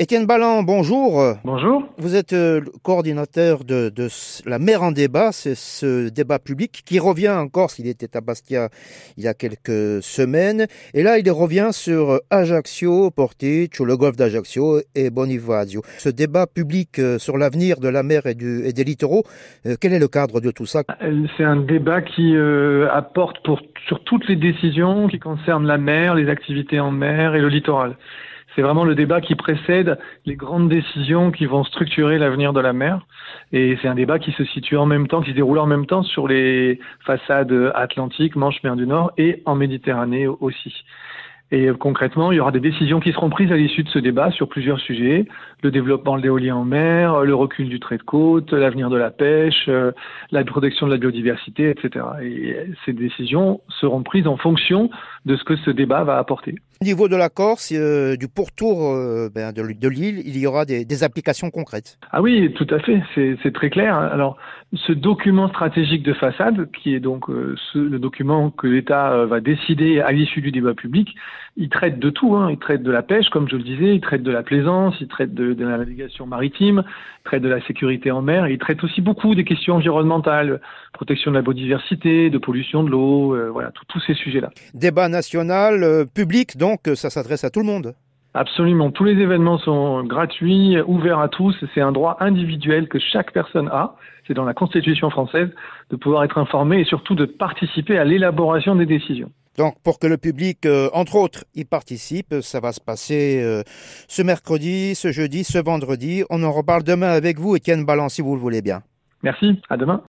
Étienne Balland, bonjour. Bonjour. Vous êtes euh, le coordinateur de, de la mer en débat, c'est ce débat public qui revient en Corse. Il était à Bastia il y a quelques semaines. Et là, il revient sur Ajaccio, Porticcio, le golfe d'Ajaccio et Bonifacio. Ce débat public euh, sur l'avenir de la mer et, du, et, des littoraux, euh, quel est le cadre de tout ça? C'est un débat qui euh, apporte pour, sur toutes les décisions qui concernent la mer, les activités en mer et le littoral. C'est vraiment le débat qui précède les grandes décisions qui vont structurer l'avenir de la mer. Et c'est un débat qui se situe en même temps, qui se déroule en même temps sur les façades atlantiques, Manche, mer du Nord et en Méditerranée aussi. Et concrètement, il y aura des décisions qui seront prises à l'issue de ce débat sur plusieurs sujets le développement de l'éolien en mer, le recul du trait de côte, l'avenir de la pêche, la protection de la biodiversité, etc. Et ces décisions seront prises en fonction de ce que ce débat va apporter. Au niveau de la Corse, euh, du pourtour euh, ben, de, de l'île, il y aura des, des, applications concrètes. Ah oui, tout à fait, c'est très clair. Alors, ce document stratégique de façade, qui est donc euh, ce, le document que l'État va décider à l'issue du débat public, il traite de tout. Hein. Il traite de la pêche, comme je le disais, il traite de la plaisance, il traite de, de la navigation maritime, il traite de la sécurité en mer, il traite aussi beaucoup des questions environnementales, protection de la biodiversité, de pollution de l'eau, voilà, tous ces sujets-là. Débat national, public, donc ça s'adresse à tout le monde. Absolument. Tous les événements sont gratuits, ouverts à tous. C'est un droit individuel que chaque personne a. C'est dans la Constitution française de pouvoir être informé et surtout de participer à l'élaboration des décisions. Donc, pour que le public, euh, entre autres, y participe, ça va se passer euh, ce mercredi, ce jeudi, ce vendredi. On en reparle demain avec vous, Étienne Ballant, si vous le voulez bien. Merci. À demain.